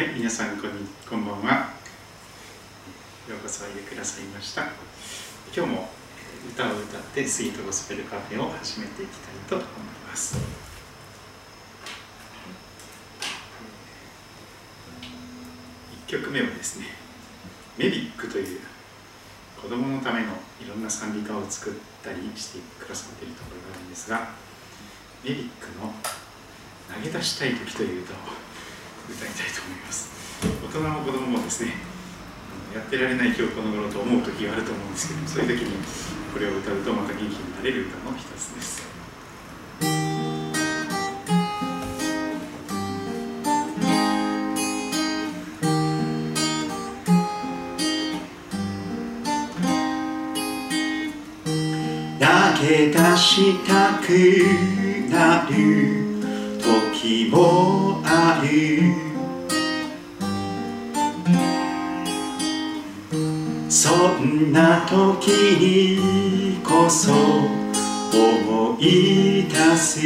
はい、皆さんこんにこんばんは。ようこそおいでくださいました。今日も歌を歌ってスイートゴスペルカフェを始めていきたいと思います。1曲目はですね、メビックという子供のためのいろんな賛美歌を作ったりしてくださっているところがあるんですが、メビックの投げ出したい時という歌を歌いたいと思います。大人も子供もですねやってられない今日この頃と思う時があると思うんですけどそういう時にこれを歌うとまた元気になれる歌の一つです。投げ出したくなる時もある。んな時にこそ思い出す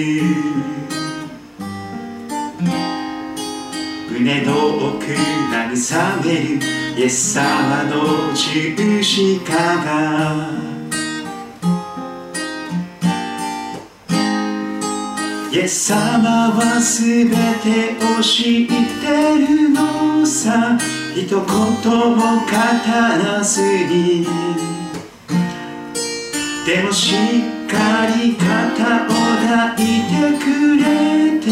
胸の奥慰めるイエス様の十字架がイエス様はすべてを知ってるのさ一言も語らずに。でもしっかり肩を抱いてくれて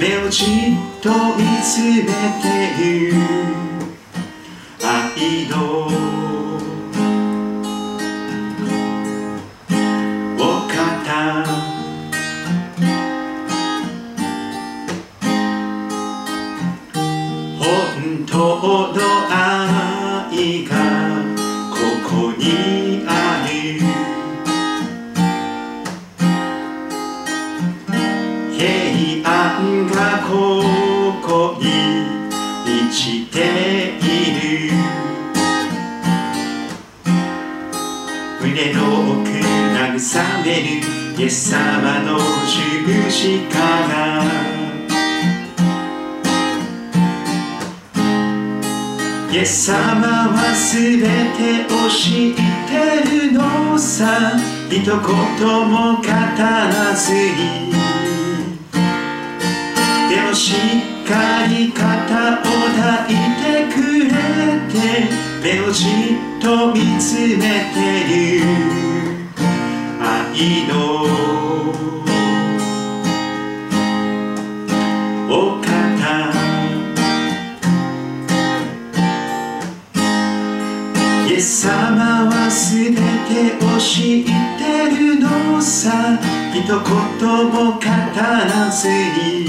目をじっと見つめている。愛の本当の愛がここにある。平安がここに満ちている。胸の奥慰める。イエス様の十字架が様はすべてを知ってるのさ。一言も語らずに。でもしっかり肩を抱いてくれて目をじっと見つめてる。愛の様はすべてを知ってるのさ。一言も語らずに。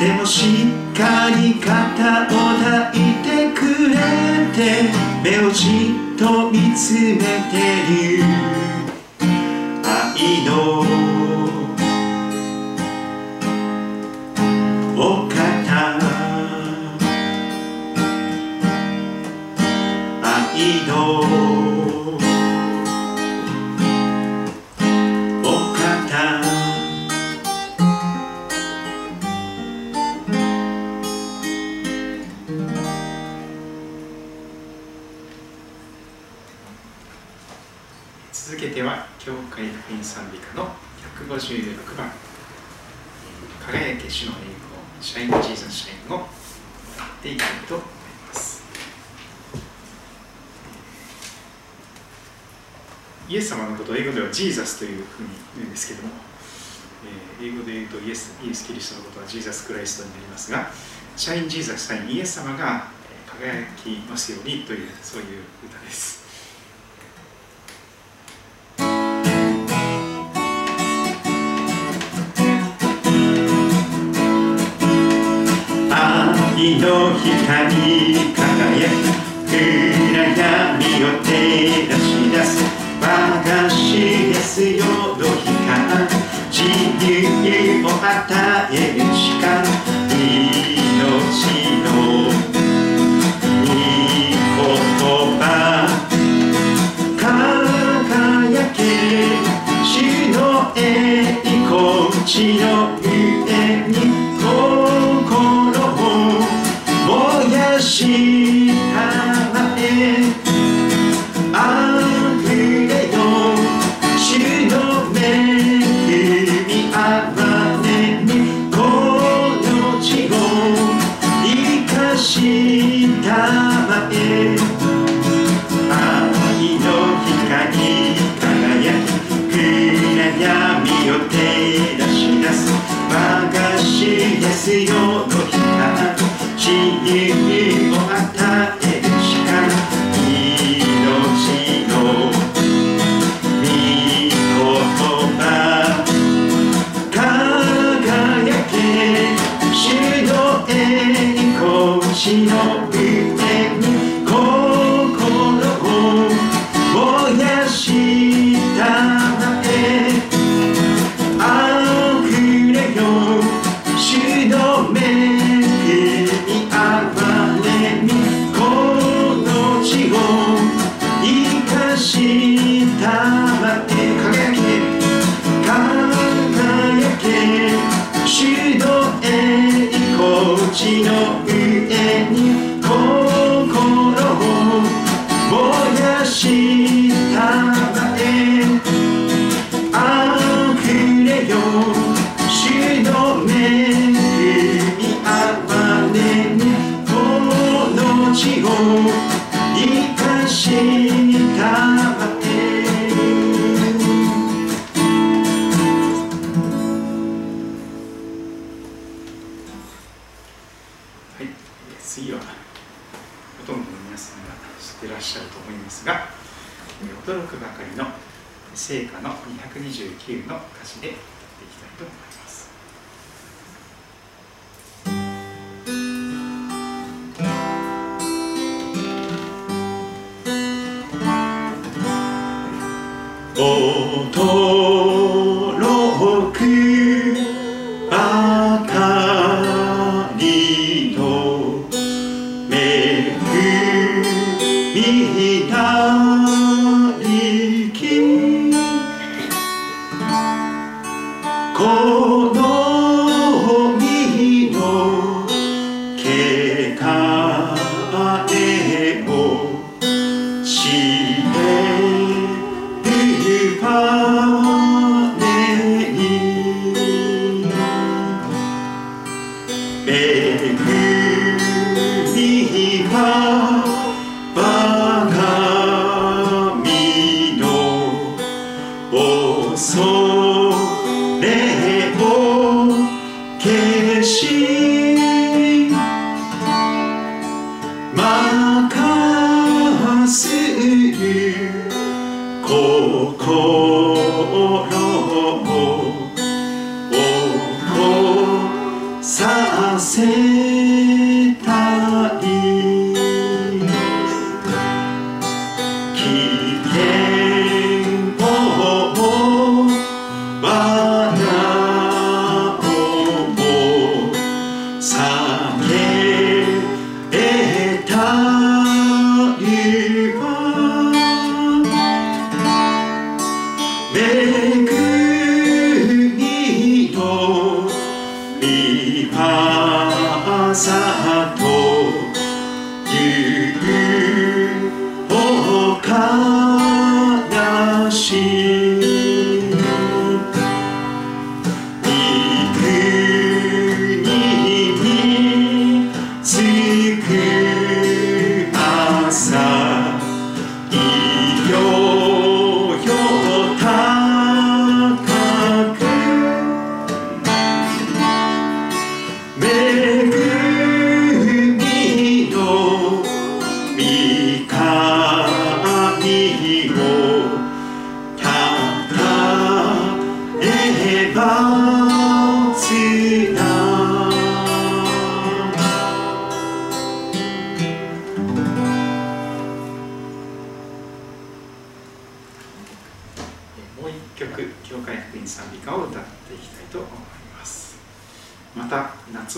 でもしっかり肩を抱い。てくれて目をじっと見つめてる愛のは教会福音賛美歌の156番「輝け主の栄光シャイン・ジーザス・シャイン」を歌っていきたいと思います。イエス様のことを英語では Jesus というふうに言うんですけども、えー英語で言うとイエスイエス・キリストのことは Jesus Christ になりますが Shine Jesus Shine イエス様がえー輝きますようにというそういう歌です。の光輝く暗闇を照らし出す我がしですよの光自由を与える力命の御言葉輝け主の栄光地の你看。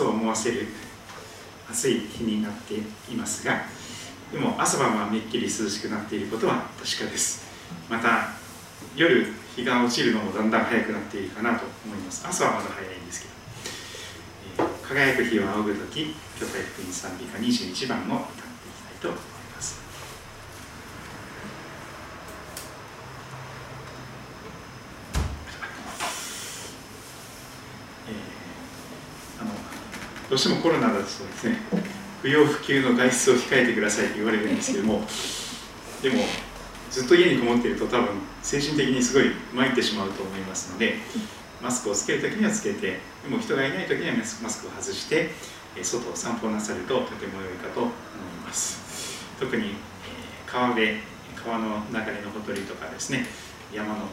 そう思わせる暑い日になっていますがでも朝晩はめっきり涼しくなっていることは確かです。また夜日が落ちるのもだんだん早くなっているかなと思います。朝はまだ早いんですけど、えー、輝く日を仰ぐと時巨大福音賛美歌21番を歌っていきたいと思います。どうしてもコロナだとですね不要不急の外出を控えてくださいと言われるんですけども でもずっと家にこもっていると多分精神的にすごい参ってしまうと思いますのでマスクをつけるときにはつけてでも人がいないときにはマスクを外して外を散歩なさるととても良いかと思います。特に川辺川の流れのほとりとかですね山の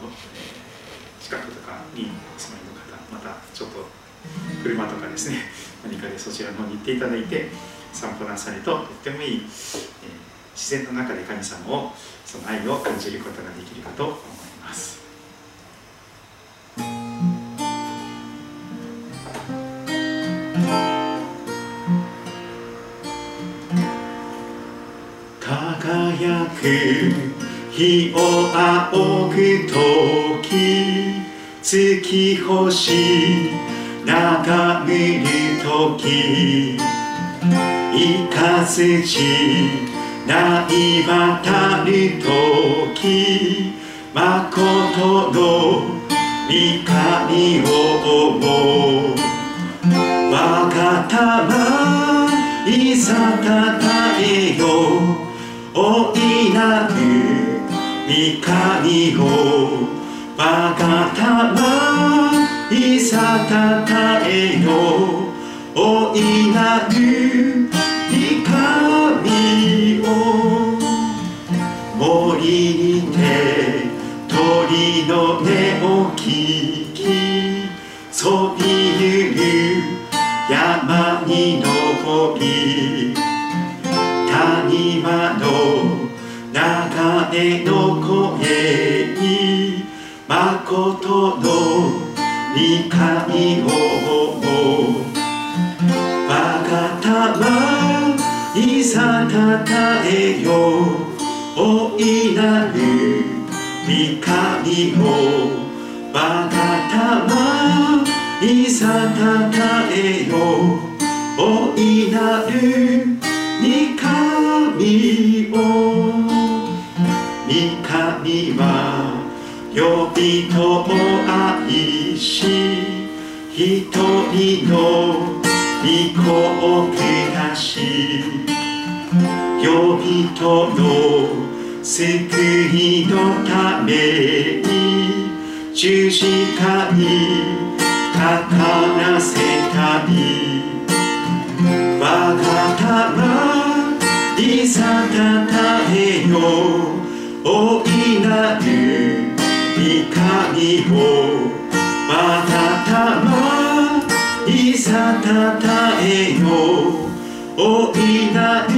近くとかにお住まいの方またちょっと車とかですね何かでそちらの方に行っていただいて散歩なさるととってもいい、え自然の中で神様をその愛を感じることができるかと思います。輝く日を仰ぐ時月星眺める時いかずちない渡る時まことの御神を思う。我が玉いざたたえよおいなる御神を。我が玉いさたたえよおいなる御神を御神をがたまいざたたえよ。おいなる御神を我がたまいざたたえよ。おいなる御神を。御神は呼びと愛し一人の御子を下し人の救いのために十字架にかからせたり我が玉いざたたえよ。おいなる御神を我が玉いざたたえよおいなる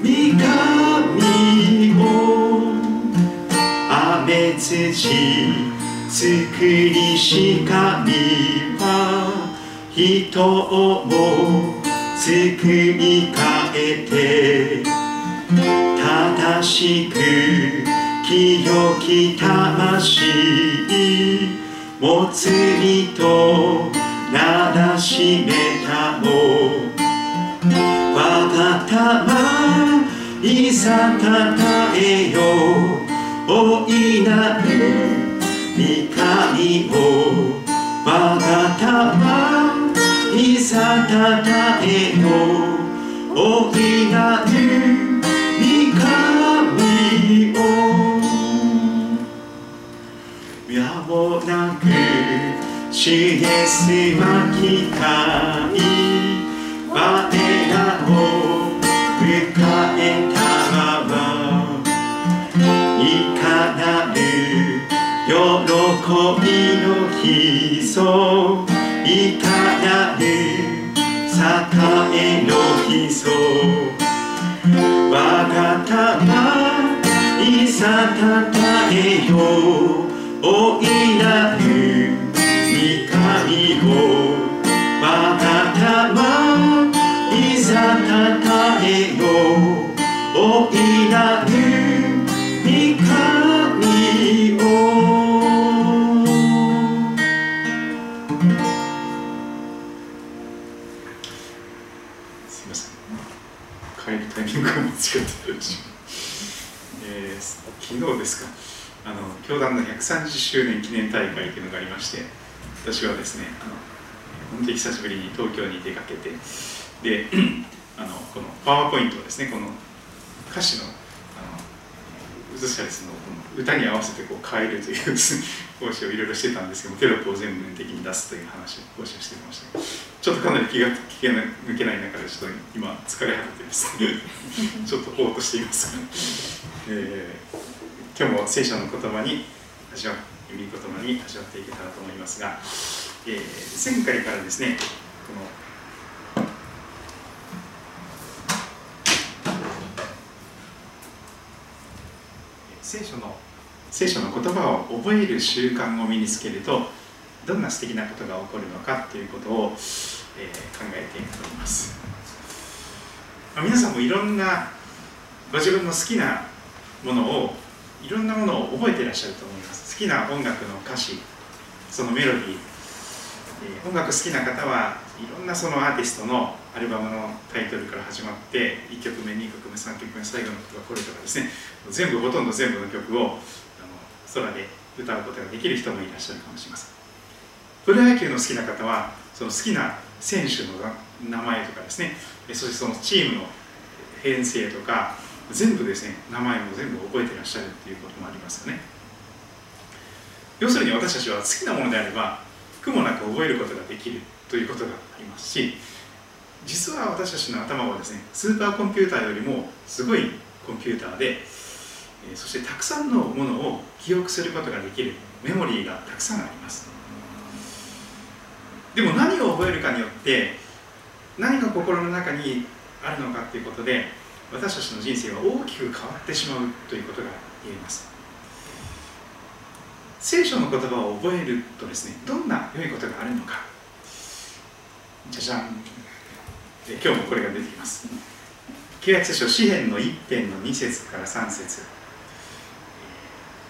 御神を雨土作りし神は人を作り変えて正しく清き魂。持つ人なだしめたもわがたまいざたたえよおいなるみかみを。わがたまいざたたえよおいなるくシエスは機械我らを迎えたままいかなる喜びの日そいかなる栄の日そ我が玉いざたたえよおいなる神をまたたまいざたたえよおいなる御神を」すみません。帰るタイミングが間違ってるでしょ、えー、昨日ですか。あの教団の130周年記念大会というのがありまして。私はですねあの本当に久しぶりに東京に出かけてで あのこのパワーポイントをですねこの歌詞のウズシャレスの歌に合わせてこう変えるという講師をいろいろしてたんですけどテロップを全部的に出すという話を講師をしてました。ちょっとかなり気が気が抜けない中でちょっと今疲れ果ててですね ちょっとぼーっとしていますが、えー、今日も聖書の言葉に味わい言葉に味わっていけたらと思いますが、えー、前回からですねこの聖書の聖書の言葉を覚える習慣を身につけるとどんな素敵なことが起こるのかということを、えー、考えております、まあ、皆さんもいろんなご自分の好きなものをいろんなものを覚えていらっしゃると思います。好きな音楽の歌詞そのメロディー、え、音楽好きな方はいろんなそのアーティストのアルバムのタイトルから始まって1曲目2曲目3曲目最後の曲がこれとかですね。全部ほとんど全部の曲をあの空で歌うことができる人もいらっしゃるかもしれません。プロ野球の好きな方はその好きな選手の名前とかですね。そしてそのチームの編成とか全部ですね名前も全部覚えてらっしゃるっていうこともありますよね。要するに私たちは好きなものであれば苦もなく覚えることができるということがありますし実は私たちの頭はですねスーパーコンピューターよりもすごいコンピューターでそしてたくさんのものを記憶することができるメモリーがたくさんあります。でも何を覚えるかによって何が心の中にあるのかということで私たちの人生は大きく変わってしまうということが言えます。聖書の言葉を覚えるとですねどんな良いことがあるのか。じゃじゃん。今日もこれが出てきます。旧約聖書詩篇の1編の2節から3節。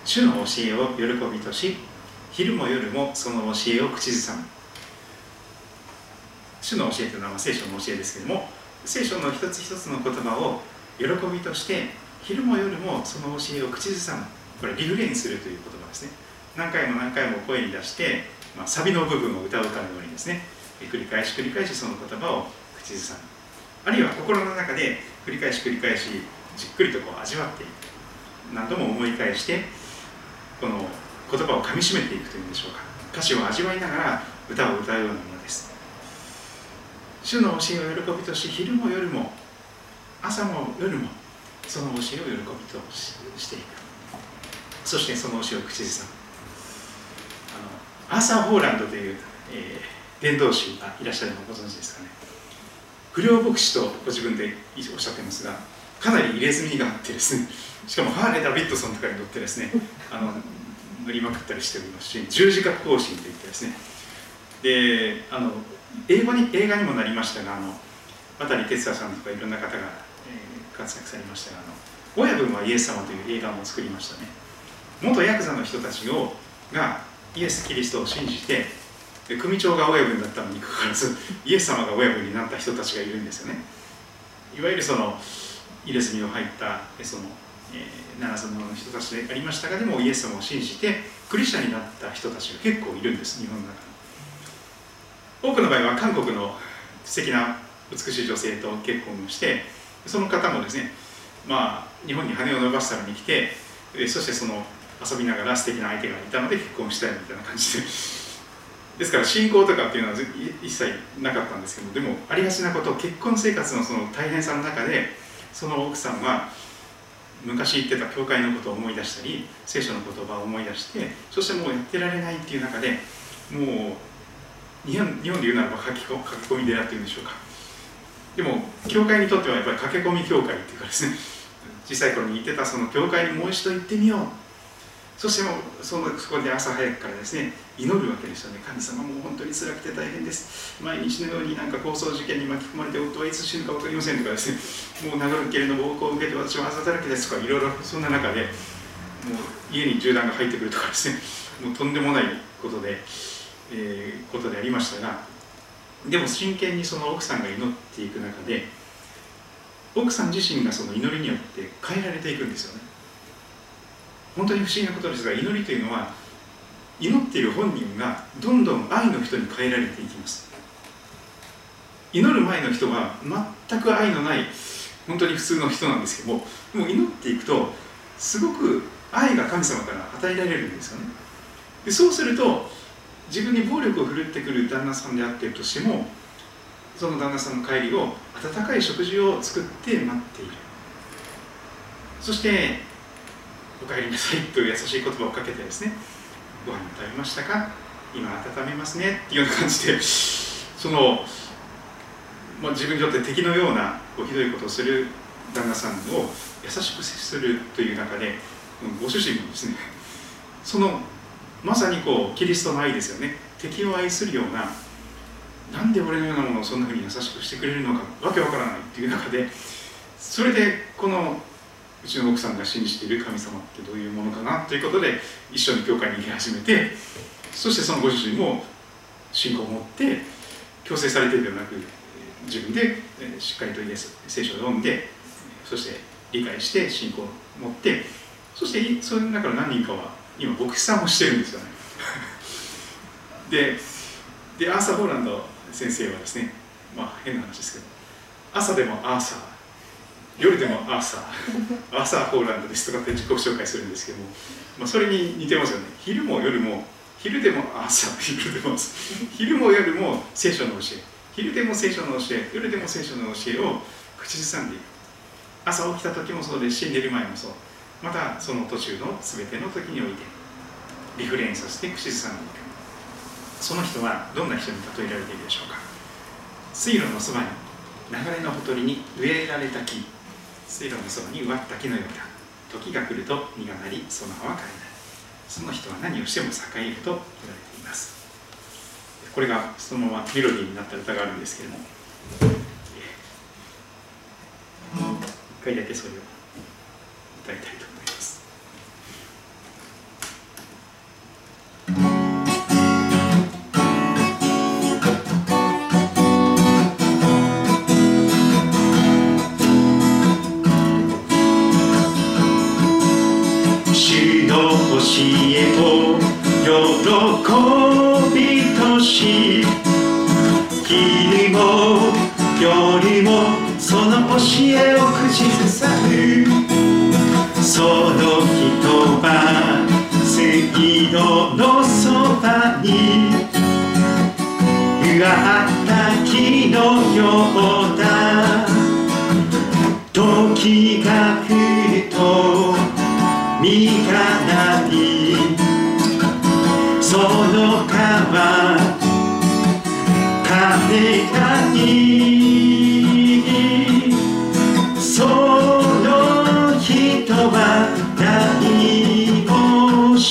主の教えを喜びとし昼も夜もその教えを口ずさむ。主の教えというのは聖書の教えですけれども聖書の一つ一つの言葉を喜びとして昼も夜もその教えを口ずさむ。これリフレインするという言葉ですね。何回も何回も声に出して、まあ、サビの部分を歌うかのようにですね繰り返し繰り返しその言葉を口ずさむ。あるいは心の中で繰り返し繰り返しじっくりとこう味わっていく。何度も思い返してこの言葉をかみしめていくというんでしょうか。歌詞を味わいながら歌を歌うようなものです。主の教えを喜びとし昼も夜も朝も夜もその教えを喜びとしていく。そしてその教えを口ずさむ。アーサー・ホーランドという、えー、伝道師がいらっしゃるのをご存知ですかね。不良牧師とご自分でおっしゃってますがかなり入れ墨があってですね しかもハーレー・ダビッドソンとかに乗ってですねあの乗りまくったりしておりますし十字架行進といってですね。であの英語に映画にもなりましたがあの渡哲也さんとかいろんな方が、えー、活躍されましたがあの「親分はイエス様」という映画も作りましたね。元ヤクザの人たちをがイエス・キリストを信じてで組長が親分だったのにかかわらず イエス様が親分になった人たちがいるんですよね。いわゆるその入れ墨を入ったその、えー、七つの人たちでありましたがでもイエス様を信じてクリスチャンになった人たちが結構いるんです日本の中に。多くの場合は韓国の素敵な美しい女性と結婚をしてその方もですねまあ日本に羽を伸ばすために来てそしてその遊びながら素敵な相手がいたので結婚したいみたいな感じで。ですから信仰とかっていうのは一切なかったんですけどでもありがちなこと結婚生活のその大変さの中でその奥さんは昔言ってた教会のことを思い出したり聖書の言葉を思い出してそしてもうやってられないっていう中でもう日本日本で言うならば書き書き込み寺っていうんでしょうか。でも教会にとってはやっぱり駆け込み教会っていうかですね小さい頃に言ってたその教会にもう一度行ってみようそしてもそのそこで朝早くからですね祈るわけですよね。神様もう本当に辛くて大変です。毎日のようになんか抗争事件に巻き込まれて夫はいつ死ぬか分かりませんとかですね。もう長るけれの暴行を受けて私はあざだらけですとかいろいろそんな中でもう家に銃弾が入ってくるとかですね。もうとんでもないことで、えー、ことでありましたがでも真剣にその奥さんが祈っていく中で奥さん自身がその祈りによって変えられていくんですよね。本当に不思議なことですが祈りというのは祈っている本人がどんどん愛の人に変えられていきます。祈る前の人は全く愛のない本当に普通の人なんですけどもでも祈っていくとすごく愛が神様から与えられるんですよね。でそうすると自分に暴力を振るってくる旦那さんであっているとしてもその旦那さんの帰りを温かい食事を作って待っている。そして「お帰りなさい」という優しい言葉をかけてですね「ご飯食べましたか？今温めますね」っていうような感じでその、まあ、自分にとって敵のようなこうひどいことをする旦那さんを優しく接するという中でご主人もですねそのまさにこうキリストの愛ですよね。敵を愛するようななんで俺のようなものをそんなふうに優しくしてくれるのかわけわからないっていう中でそれでこのうちの奥さんが信じている神様ってどういうものかなということで一緒に教会に行き始めてそしてそのご主人も信仰を持って強制されているではなく自分でしっかりとイエス聖書を読んでそして理解して信仰を持ってそしてその中の何人かは今牧師さんもしてるんですよね。ででアーサー・ホーランド先生はですねまあ変な話ですけど朝でもアーサー夜でもアーサーアーサー・ ホーランドですとかって自己紹介するんですけども、まあ、それに似てますよね。昼も夜も昼でもアーサー昼でも 昼も夜も聖書の教え昼でも聖書の教え夜でも聖書の教えを口ずさんでいる朝起きた時もそうですし寝る前もそうまたその途中の全ての時においてリフレインさせて口ずさんでいく。その人はどんな人に例えられているでしょうか。水路のそばに流れのほとりに植えられた木。水路のそばに植わった木のようだ時が来ると実がなりその葉は枯れない。その人は何をしても栄えると言われています。これがそのままメロディーになった歌があるんですけれども。一回だけそれを歌いたいと。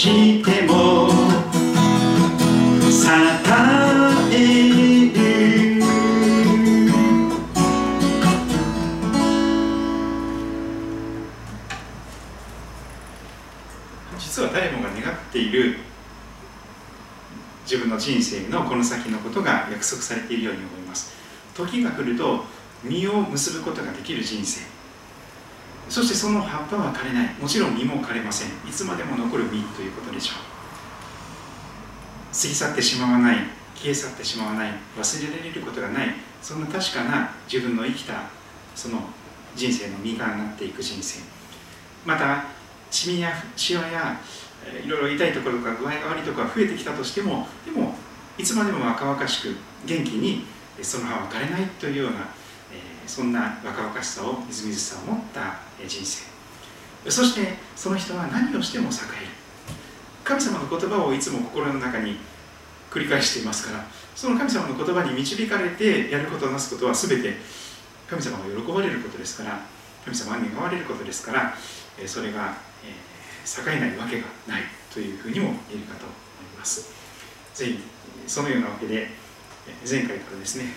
しても支える。実は誰もが願っている自分の人生のこの先のことが約束されているように思います。時が来ると実を結ぶことができる人生。そしてその葉っぱは枯れない。もちろん実も枯れません。いつまでも残る実ということでしょう。過ぎ去ってしまわない。消え去ってしまわない。忘れられることがない。そんな確かな自分の生きたその人生の実がなっていく人生。またシミやシワやいろいろ痛いところとか具合が悪いところが増えてきたとしてもでもいつまでも若々しく元気にその葉は枯れないというような、えそんな若々しさをみずみずしさを持った人生。そしてその人は何をしても栄える。神様の言葉をいつも心の中に繰り返していますからその神様の言葉に導かれてやることなすことは全て神様が喜ばれることですから神様が願われることですからそれが、え栄えないわけがないというふうにも言えるかと思います。ぜひそのようなわけで前回からですね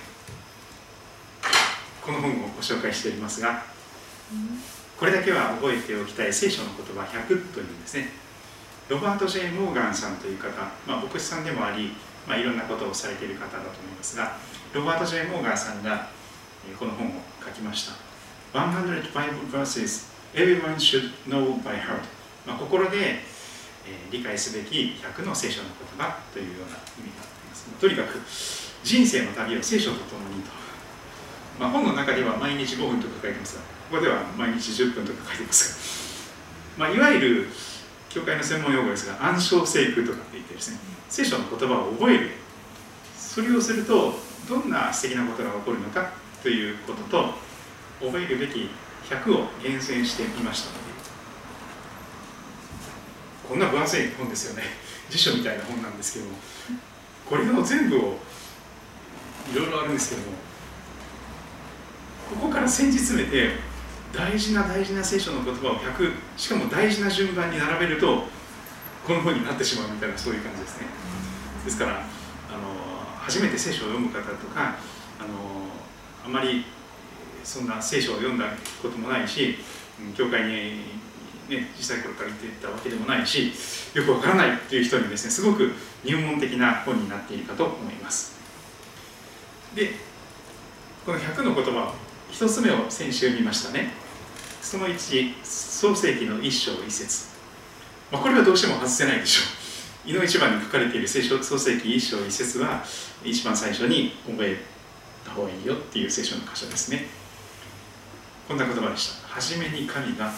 この本をご紹介しておりますがこれだけは覚えておきたい聖書の言葉100というんですね。ロバート・ジェイ・モーガンさんという方、まあ、牧師さんでもありまあ、いろんなことをされている方だと思いますがロバート・ジェイ・モーガーさんがこの本を書きました。100 Bible verses everyone should know by heart、まあ、心で、理解すべき100の聖書の言葉というような意味があります。とにかく人生の旅を聖書とともにと、まあ、本の中では毎日5分とか書いてますがここでは毎日10分とか書いてますが、まあ、いわゆる教会の専門用語ですが暗唱聖句とかって言ってですね聖書の言葉を覚える。それをするとどんな素敵なことが起こるのかということと覚えるべき100を厳選してみました。こんな分厚い本ですよね。辞書みたいな本なんですけどもこれの全部をいろいろあるんですけどもここから先日詰めて大事な大事な聖書の言葉を100しかも大事な順番に並べるとこの本になってしまうみたいなそういう感じですね。ですからあの初めて聖書を読む方とかあのあまりそんな聖書を読んだこともないし教会に、ね、小さい頃から行ってたわけでもないしよくわからないっていう人にですねすごく入門的な本になっているかと思います。でこの100の言葉1つ目を先週見ましたね。その1創世記の一章一節、まあ、これはどうしても外せないでしょう。井の一番に書かれている聖書創世記一章一節は一番最初に覚えた方がいいよっていう聖書の箇所ですね。こんな言葉でした。初めに神が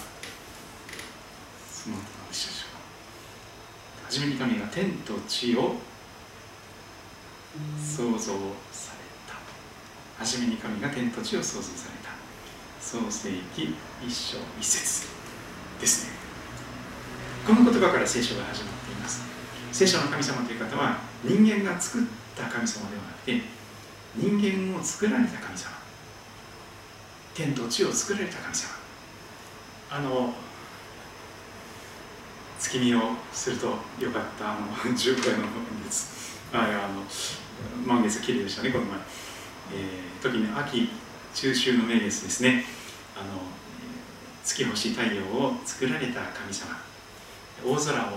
その何でしたでしょう初めに神が天と地を創造された初めに神が天と地を創造された創世記一章一節ですね。この言葉から聖書が始まっています。聖書の神様という方は人間が作った神様ではなくて人間を作られた神様。天と地を作られた神様。あの月見をするとよかったあの10回の満月ああの満月綺麗でしたねこの前、えー、時に秋中秋の名月ですね。月星太陽を作られた神様。大空を、え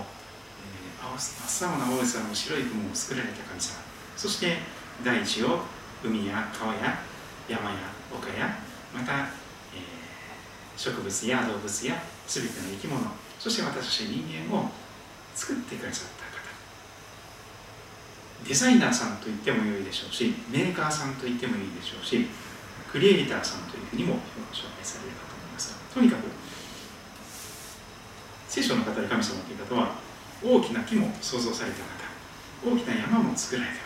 ー、真っ青な大空の白い雲を作られた神様。そして大地を海や川や山や丘やまた、えー、植物や動物や全ての生き物。そして私たち人間を作ってくださった方。デザイナーさんと言ってもよいでしょうしメーカーさんと言ってもいいでしょうしクリエイターさんというふうにも紹介されるかとにかく聖書の語る神様という方は大きな木も創造された方大きな山も作られた方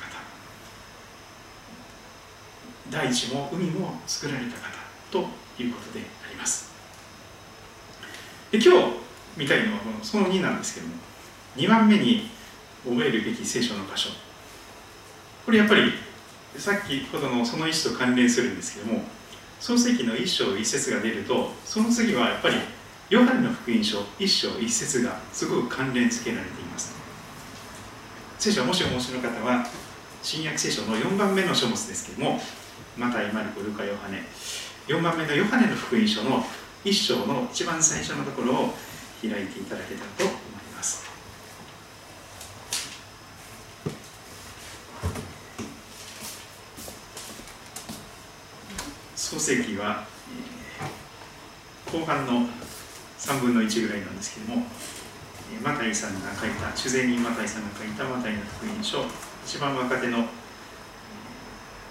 大地も海も作られた方ということであります。で今日見たいのはその2なんですけども2番目に覚えるべき聖書の箇所。これやっぱりさっきほどのその1と関連するんですけども創世記の1章1節が出るとその次はやっぱりヨハネの福音書1章1節がすごく関連付けられています。聖書はもしお持ちの方は新約聖書の4番目の書物ですけどもマタイ、マルコ、ルカ、ヨハネ4番目のヨハネの福音書の1章の一番最初のところを開いていただけたらと思います創世記は、えー、後半の3分の1ぐらいなんですけどもマタイさんが書いた主税人マタイさんが書いたマタイの福音書一番若手の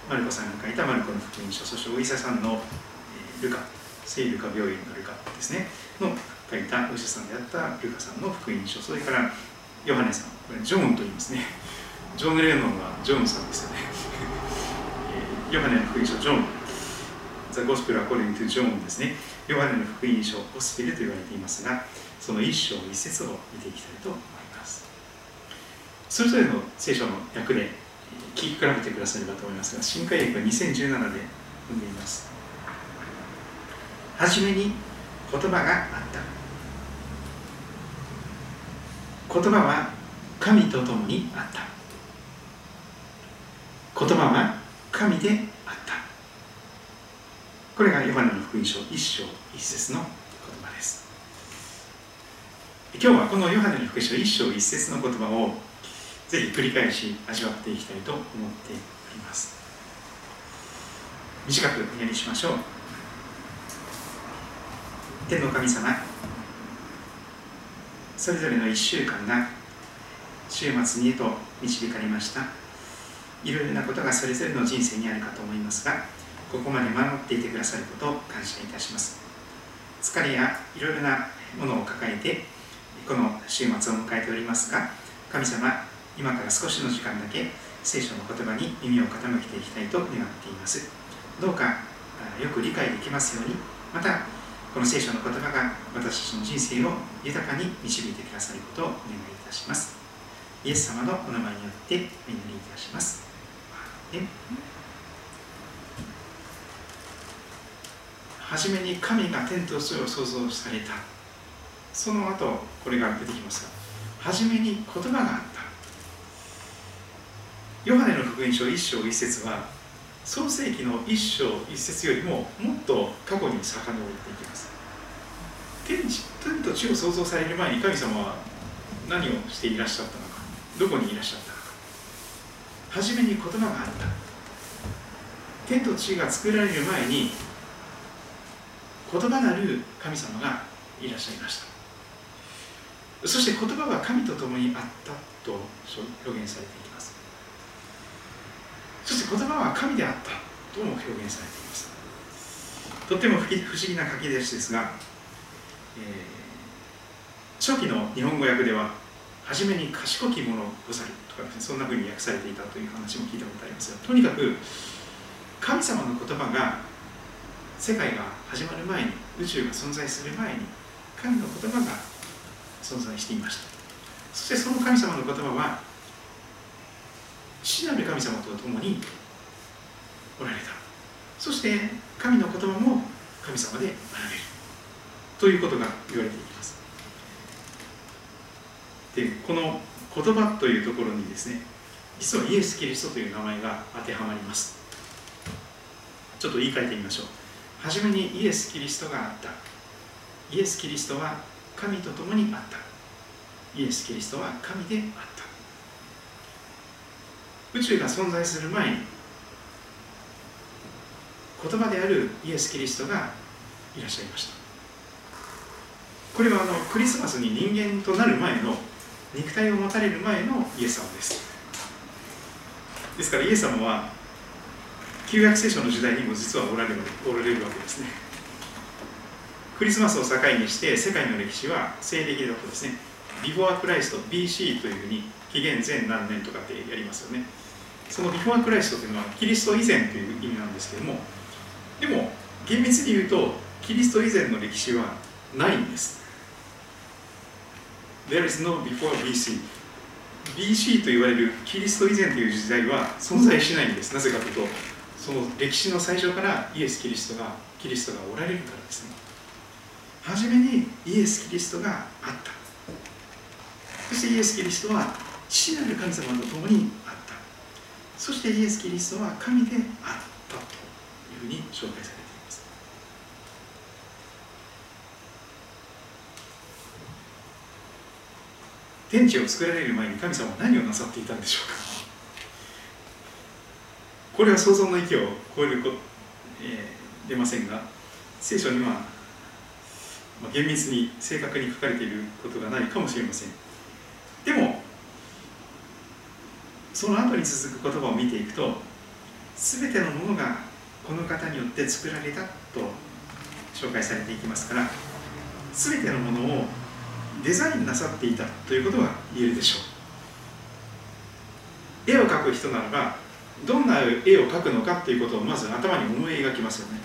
マルコさんが書いたマルコの福音書そしてお医者さんのルカ聖ルカ病院のルカですねの書いたお医者さんであったルカさんの福音書それからヨハネさんこれジョーンと言いますね。ジョン・レーノンはジョーンさんですよね。ヨハネの福音書ジョン。The Gospel According to John ですねヨハネの福音書ゴスペルと言われていますがその一章一節を見ていきたいと思います。それぞれの聖書の訳で聞き比べてくださればと思いますが新海訳は2017で読んでいます。はじめに言葉があった。言葉は神と共にあった。言葉は神でこれがヨハネの福音書一章一節の言葉です。今日はこのヨハネの福音書一章一節の言葉をぜひ繰り返し味わっていきたいと思っております。短くお祈りしましょう。天の神様それぞれの1週間が週末にと導かれました。いろいろなことがそれぞれの人生にあるかと思いますがここまで守っていてくださることを感謝いたします。疲れやいろいろなものを抱えてこの週末を迎えておりますが神様今から少しの時間だけ聖書の言葉に耳を傾けていきたいと願っています。どうかよく理解できますようにまたこの聖書の言葉が私たちの人生を豊かに導いてくださることをお願いいたします。イエス様のお名前によってお祈りいたします。はじめに神が天と地を創造されたその後これが出てきますがはじめに言葉があった。ヨハネの福音書1章1節は創世紀の1章1節よりももっと過去に遡っていきます。天天と地を創造される前に神様は何をしていらっしゃったのかどこにいらっしゃったのか。初めに言葉があった。天と地が作られる前に言葉なる神様がいらっしゃいました。そして言葉は神と共にあったと表現されています。そして言葉は神であったとも表現されています。とっても不思議な書き出しですがえー、初期の日本語訳では初めに賢き者ござるとかですねそんなふうに訳されていたという話も聞いたことありますがとにかく神様の言葉が世界が始まる前に宇宙が存在する前に神の言葉が存在していました。そしてその神様の言葉は父なる神様と共におられた。そして神の言葉も神様であられる。ということが言われています。でこの言葉というところにですね実はイエス・キリストという名前が当てはまります。ちょっと言い換えてみましょう。はじめにイエス・キリストがあった。イエス・キリストは神と共にあった。イエス・キリストは神であった。宇宙が存在する前に言葉であるイエス・キリストがいらっしゃいました。これはあのクリスマスに人間となる前の肉体を持たれる前のイエス様です。ですからイエス様は旧約聖書の時代にも実はおられるおられるわけですね。クリスマスを境にして世界の歴史は西暦だとですね。ビフォークライスト BC というふうに紀元前何年とかってやりますよね。そのビフォークライストというのはキリスト以前という意味なんですけどもでも厳密に言うとキリスト以前の歴史はないんです。There is no before BC BC と言われるキリスト以前という時代は存在しないんです。なぜかというとその歴史の最初からイエス・キリストがキリストがおられるからですね。初めにイエス・キリストがあった。そしてイエス・キリストは父なる神様と共にあった。そしてイエス・キリストは神であったというふうに紹介されています。天地を作られる前に神様は何をなさっていたんでしょうか。これは想像の域を超えるこ、えー、出ませんが聖書には、まあ、厳密に正確に書かれていることがないかもしれません。でもその後に続く言葉を見ていくと全てのものがこの方によって作られたと紹介されていきますから全てのものをデザインなさっていたということが言えるでしょう。絵を描く人ならばどんな絵を描くのかということをまず頭に思い描きますよね。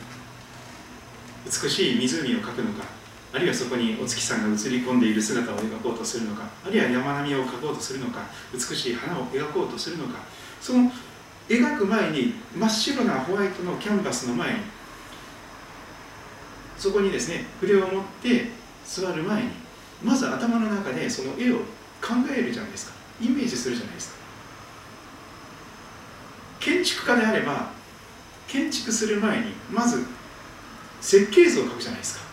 美しい湖を描くのかあるいはそこにお月さんが映り込んでいる姿を描こうとするのかあるいは山並みを描こうとするのか美しい花を描こうとするのかその描く前に真っ白なホワイトのキャンバスの前にそこにですね筆を持って座る前にまず頭の中でその絵を考えるじゃないですか。イメージするじゃないですか。建築家であれば建築する前にまず設計図を書くじゃないですか。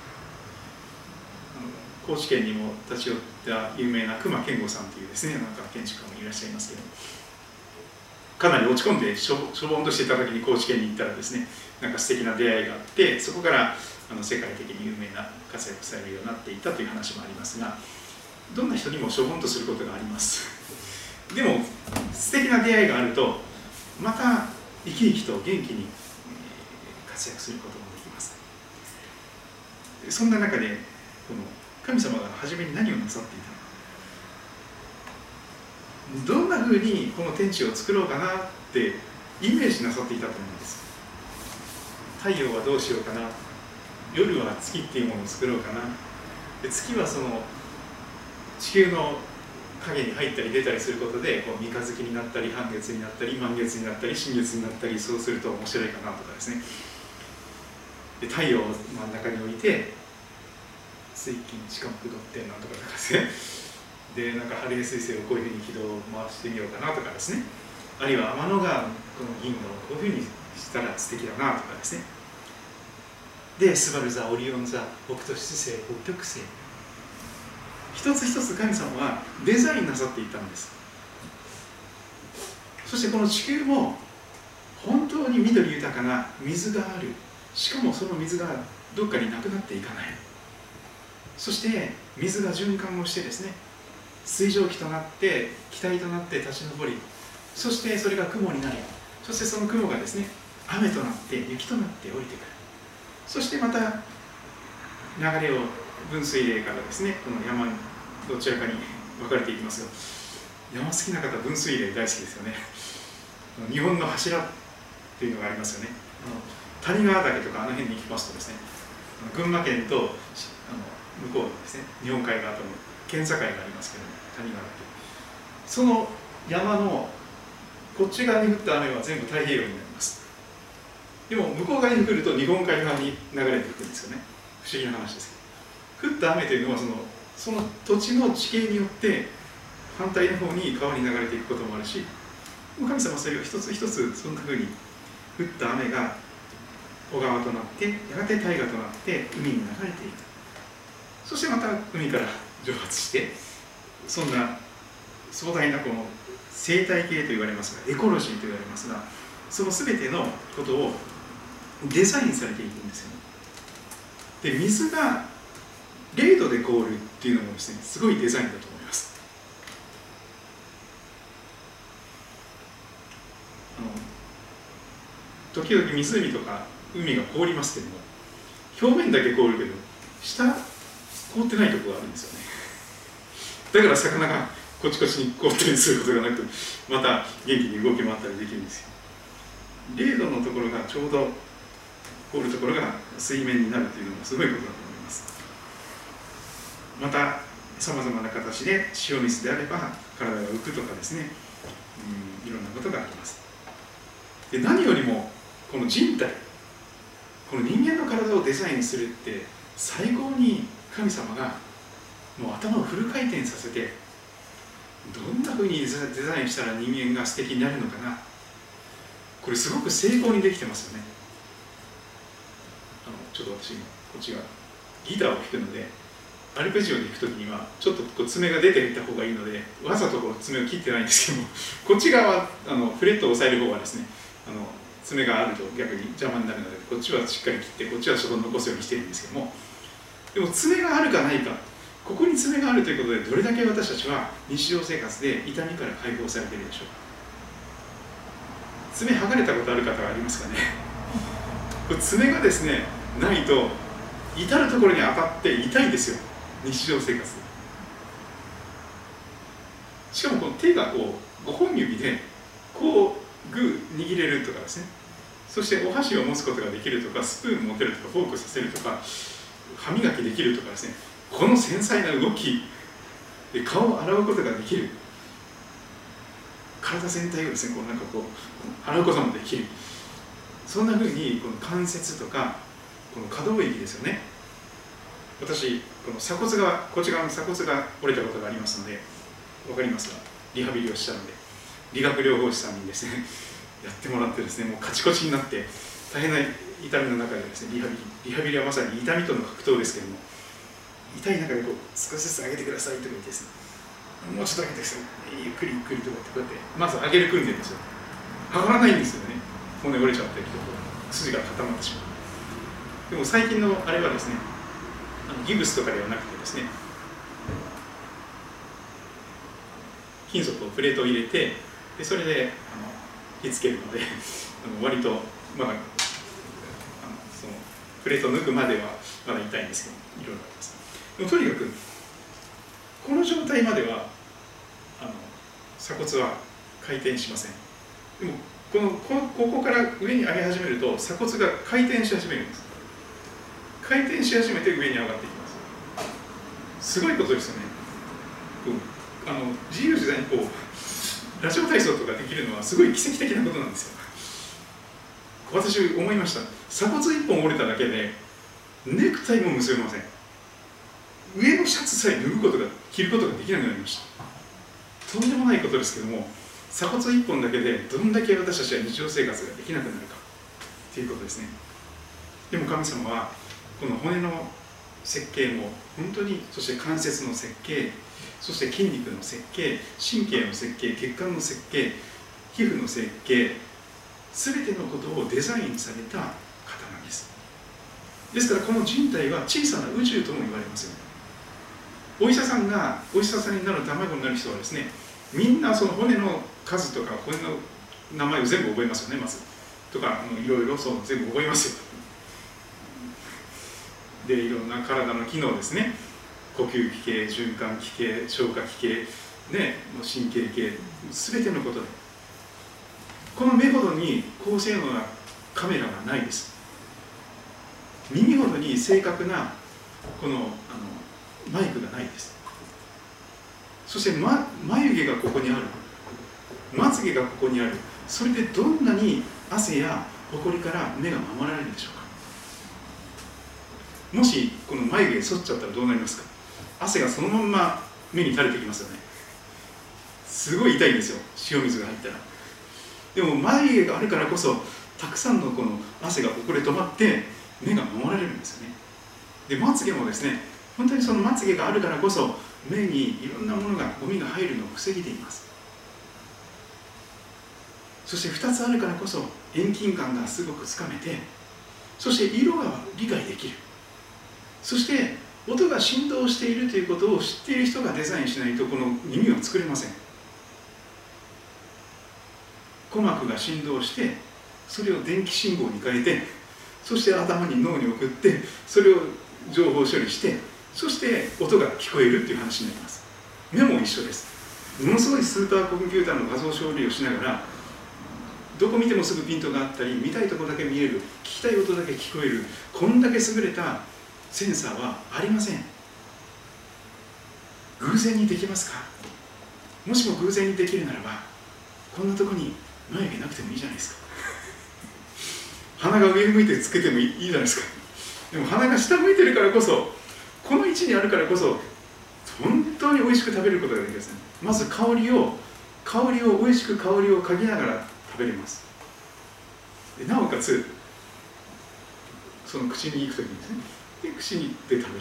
高知県にも立ち寄った有名な隈研吾さんというですねなんか建築家もいらっしゃいますけどかなり落ち込んでしょぼんとしていた時に高知県に行ったらですねなんか素敵な出会いがあってそこからあの世界的に有名な活躍されるようになっていったという話もありますがどんな人にもしょぼんとすることがあります。でも素敵な出会いがあるとまた生き生きと元気に活躍することもできます。そんな中でこの神様が初めに何をなさっていたの？かどんなふうにこの天地を作ろうかなってイメージなさっていたと思うんです。太陽はどうしようかな。夜は月っていうものを作ろうかな。で月はその地球の影に入ったり出たりすることでこう三日月になったり半月になったり満月になったり新月になったりそうすると面白いかなとかですね。で太陽を真ん中に置いて水金地下木土ってなんとかとかですね。でなんかハレー彗星をこういうふうに軌道を回してみようかなとかですね。あるいは天の川のこの銀河をこういうふうにしたら素敵だなとかですね。でスバル座オリオン座北斗七星北極星。一つ一つ神様はデザインなさっていたんです。そしてこの地球も本当に緑豊かな水がある。しかもその水がどっかになくなっていかない。そして水が循環をしてですね水蒸気となって気体となって立ち上り。そしてそれが雲になりそしてその雲がですね雨となって雪となって降りてくる。そしてまた流れを分水嶺からですねこの山どちらかに分かれていきますが山好きな方分水嶺大好きですよね。日本の柱っていうのがありますよね。あの谷川岳とかあの辺に行きますとですね群馬県とあの向こうですね日本海側との県境がありますけども谷川岳。その山のこっち側に降った雨は全部太平洋になります。でも向こう側に降ると日本海側に流れていくんですよね。不思議な話です降った雨というのはそのその土地の地形によって反対の方に川に流れていくこともあるし神様はそれを一つ一つそんなふうに降った雨が小川となってやがて大河となって海に流れていくそしてまた海から蒸発してそんな壮大なこの生態系と言われますがエコロジーと言われますがその全てのことをデザインされていくんですよねで水が0度で凍るっていうのもですねすごいデザインだと思います。あの時々湖とか海が凍りますけども表面だけ凍るけど下凍ってないとこがあるんですよね。だから魚がこちこちに凍ったりすることがなくまた元気に動き回ったりできるんですよ。0度のところがちょうど凍るところが水面になるというのもすごいことだと思います。またさまざまな形で塩水であれば体が浮くとかですね、うん、いろんなことがあります。で何よりもこの人体この人間の体をデザインするって最高に神様がもう頭をフル回転させてどんなふうにデザインしたら人間が素敵になるのかな。これすごく成功にできてますよね。あのちょっと私今こっちがギターを弾くのでアルペジオで弾く時にはちょっとこう爪が出ていった方がいいのでわざとこう爪を切ってないんですけども こっち側あのフレットを押さえる方はですねあの爪があると逆に邪魔になるのでこっちはしっかり切ってこっちはそこ残すようにしてるんですけどもでも爪があるかないかここに爪があるということでどれだけ私たちは日常生活で痛みから解放されているでしょうか。爪剥がれたことある方はありますかね。これ爪がですねないと至る所に当たって痛いんですよ。日常生活。しかもこの手がこう5本指でこうグー握れるとかですね。そしてお箸を持つことができるとかスプーン持てるとかフォークさせるとか歯磨きできるとかですね。この繊細な動きで顔を洗うことができる。体全体をですねこうなんかこう洗うこともできる。そんなふうにこの関節とかこの可動域ですよね。私この鎖骨がこっち側の鎖骨が折れたことがありますので分かりますがリハビリをしたので理学療法士さんにですね やってもらってですねもうカチコチになって大変な痛みの中でですねリハビリリハビリはまさに痛みとの格闘ですけども痛い中でこう少しずつ上げてくださいとか言ってですねもうちょっと上げてください。ゆっくりゆっくりとかってこうやってまず上げる訓練ですよ。上がらないんですよね。骨折れちゃったりとか筋が固まってしまう。でも最近のあれはですねあのギブスとかではなくてですね金属をプレートを入れてでそれであの引っつけるので あの割とまだあのそのプレートを抜くまではまだ痛いんですけどいろいろあります。でもとにかくこの状態まではあの鎖骨は回転しません。でもこのこここから上に上げ始めると鎖骨が回転し始めるんです。回転し始めて上に上がっていきます。すごいことですよね。あの自由自在にこうラジオ体操とかできるのはすごい奇跡的なことなんですよ。私思いました。鎖骨一本折れただけでネクタイも結べません。上のシャツさえ脱ぐことが着ることができなくなりました。とんでもないことですけども鎖骨一本だけでどんだけ私たちは日常生活ができなくなるかということですね。でも神様はこの骨の設計も本当にそして関節の設計そして筋肉の設計神経の設計血管の設計皮膚の設計全てのことをデザインされた方なんです。ですからこの人体は小さな宇宙とも言われますよね。お医者さんがお医者さんになる卵になる人はですねみんなその骨の数とか骨の名前を全部覚えますよねまず。とかいろいろそう全部覚えますよ。でいろんな体の機能ですね。呼吸器系循環器系消化器系ね神経系全てのことで。この目ほどに高性能なカメラがないです。耳ほどに正確なこのあのマイクがないです。そして、ま、眉毛がここにある。まつげがここにある。それでどんなに汗やほこりから目が守られるでしょう。もしこの眉毛剃っちゃったらどうなりますか？汗がそのまんま目に垂れてきますよね。すごい痛いんですよ塩水が入ったら。でも眉毛があるからこそたくさんのこの汗がここで止まって目が守られるんですよね。でまつげもですね本当にそのまつげがあるからこそ目にいろんなものがゴミが入るのを防げています。そして2つあるからこそ遠近感がすごくつかめてそして色が理解できる。そして音が振動しているということを知っている人がデザインしないとこの耳は作れません。鼓膜が振動してそれを電気信号に変えてそして頭に脳に送ってそれを情報処理してそして音が聞こえるっていう話になります。目も一緒です。ものすごいスーパーコンピューターの画像処理をしながらどこ見てもすぐピントがあったり見たいとこだけ見える聞きたい音だけ聞こえるこんだけ優れたセンサーはありません。偶然にできますか？もしも偶然にできるならばこんなとこに眉毛なくてもいいじゃないですか。鼻が上向いてつけてもいいじゃないですか。でも鼻が下向いてるからこそこの位置にあるからこそ本当に美味しく食べることができます、ね、まず香りを香りを美味しく香りを嗅ぎながら食べれます。でなおかつその口に行く時にですねで口にで食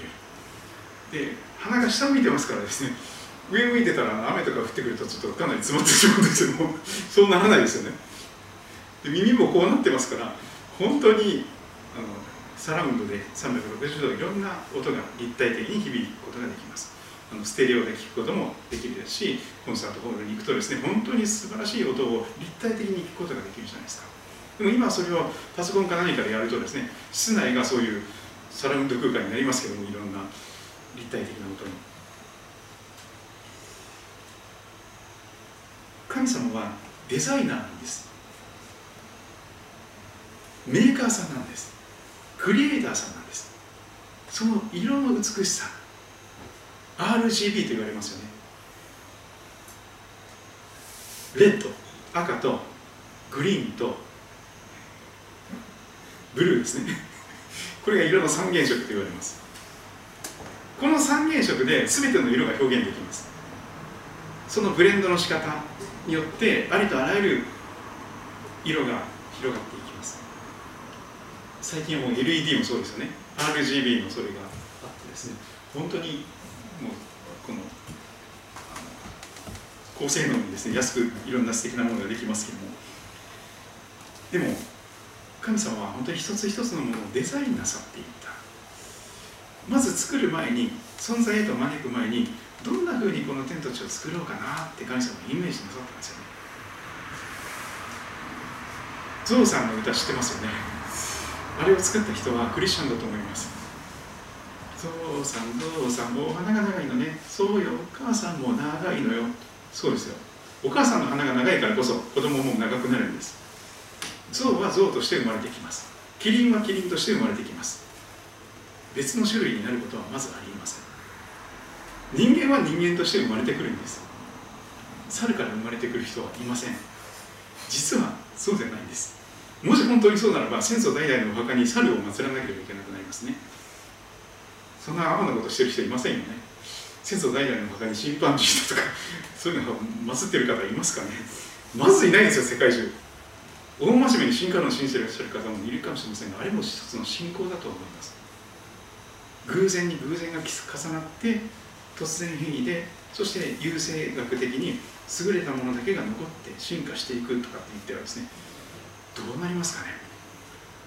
べる。で鼻が下向いてますからですね。上向いてたら雨とか降ってくるとちょっとかなり詰まってしまうんですけども そうならないですよ。ねで耳もこうなってますから本当にあのサラウンドで360度いろんな音が立体的に響くことができます。あのステレオで聞くこともできるですしコンサートホールに行くとですね本当に素晴らしい音を立体的に聞くことができるじゃないですか。でも今それをパソコンか何かでやるとですね室内がそういうサラウンド空間になりますけどもいろんな立体的な音に。神様はデザイナーなんです。メーカーさんなんです。クリエイターさんなんです。その色の美しさ。RGB と言われますよね。レッド赤とグリーンとブルーですね。これが色の三原色と言われます。この三原色で全ての色が表現できます。そのブレンドの仕方によってありとあらゆる色が広がっていきます。最近はもう LED もそうですよね。RGB もそれがあってですね。本当にもうこの高性能にですね安くいろんな素敵なものができますけども。でも神様は本当に一つ一つのものをデザインなさっていった。まず作る前に存在へと招く前にどんなふうにこの天と地を作ろうかなって神様がイメージなさったんですよね。ゾウさんの歌知ってますよね。あれを作った人はクリスチャンだと思います。ゾウさんゾウさんもう鼻が長いのね。そうよお母さんも長いのよ。そうですよ。お母さんの鼻が長いからこそ子供も長くなるんです。象は象として生まれてきます。キリンはキリンとして生まれてきます。別の種類になることはまずありません。人間は人間として生まれてくるんです。猿から生まれてくる人はいません。実はそうじゃないんです。もし本当にそうならば戦争代々のお墓に猿を祀らなければいけなくなりますね。そんなアホなことしてる人いませんよね。戦争代々のお墓に審判人だとかそういうのを祀ってる方いますかね。まずいないんですよ世界中。大真面目に進化論を信じてらっしゃる方もいるかもしれませんがあれも一つの信仰だと思います。偶然に偶然が重なって突然変異でそして優生学的に優れたものだけが残って進化していくとかって言ってはですね。どうなりますかね。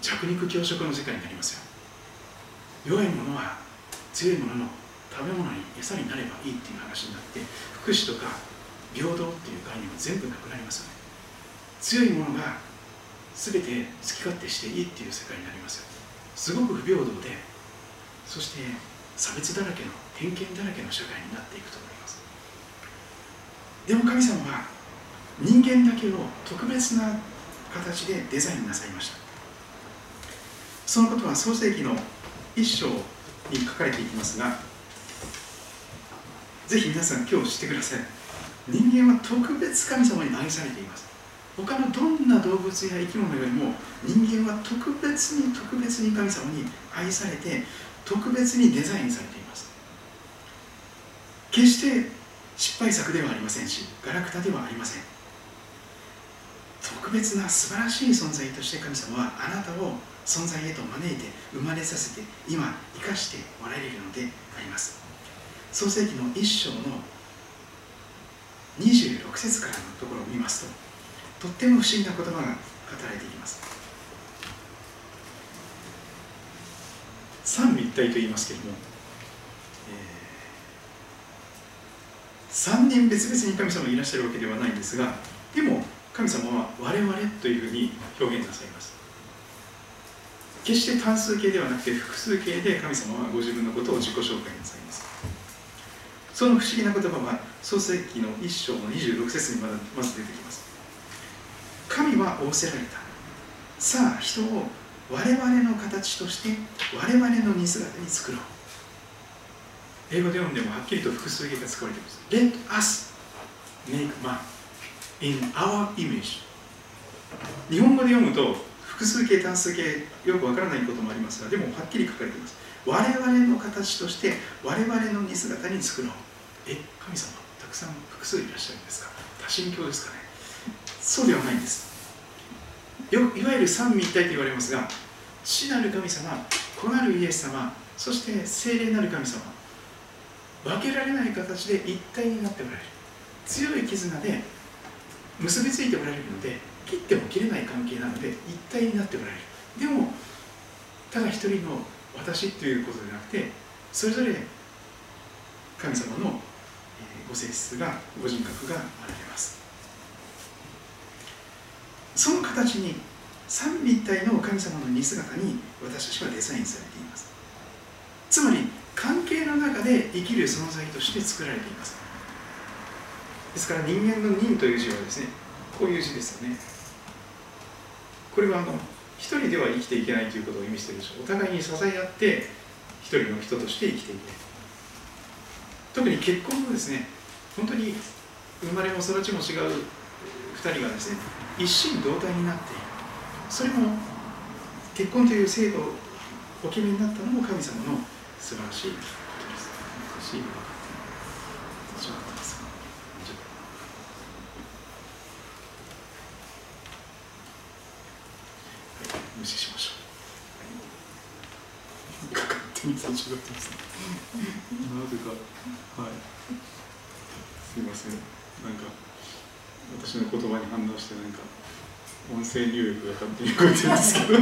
弱肉強食の世界になりますよ。弱いものは強いものの食べ物に餌になればいいっていう話になって福祉とか平等っていう概念は全部なくなりますよね。強いものが全て好き勝手していいっていう世界になりますよ。すごく不平等でそして差別だらけの偏見だらけの社会になっていくと思います。でも神様は人間だけを特別な形でデザインなさいました。そのことは創世記の一章に書かれていきますがぜひ皆さん今日知ってください。人間は特別神様に愛されています。他のどんな動物や生き物よりも人間は特別に特別に神様に愛されて特別にデザインされています。決して失敗作ではありませんしガラクタではありません。特別な素晴らしい存在として神様はあなたを存在へと招いて生まれさせて今生かしておられるのであります。創世記の一章の26節からのところを見ますととっても不思議な言葉が語られています。三位一体と言いますけれども、えー、3人別々に神様がいらっしゃるわけではないんですがでも神様は我々というふうに表現なさいます。決して単数形ではなくて複数形で神様はご自分のことを自己紹介なさいます。その不思議な言葉は創世記の一章の26節にまず出てきます。神は仰せられた。さあ人を我々の形として我々の似姿に作ろう。英語で読んでもはっきりと複数形が使われています。Let us make man in our image. 日本語で読むと複数形単数形よくわからないこともありますがでもはっきり書かれています。我々の形として我々の似姿に作ろう。え神様たくさん複数いらっしゃるんですか？多神教ですかね？そうではないんです。よいわゆる三位一体と言われますが父なる神様子なるイエス様そして聖霊なる神様分けられない形で一体になっておられる。強い絆で結びついておられるので切っても切れない関係なので一体になっておられる。でもただ一人の私ということではなくてそれぞれ神様のご性質がご人格があられます。その形に三位一体の神様の似姿に私たちはデザインされています。つまり関係の中で生きる存在として作られています。ですから人間の人という字はですねこういう字ですよね。これはあの一人では生きていけないということを意味しているでしょう。お互いに支え合って一人の人として生きていけ特に結婚もですね本当に生まれも育ちも違う2人がですね一心同体になっている。それも結婚という制度をお決めになったのも神様の素晴らしいことです。難しい無視しましょう。かかって手に差し上がってます なぜか。はい。すいません。なんか私の言葉に反応してなんか音声入力が勝手に動いてるんですけど。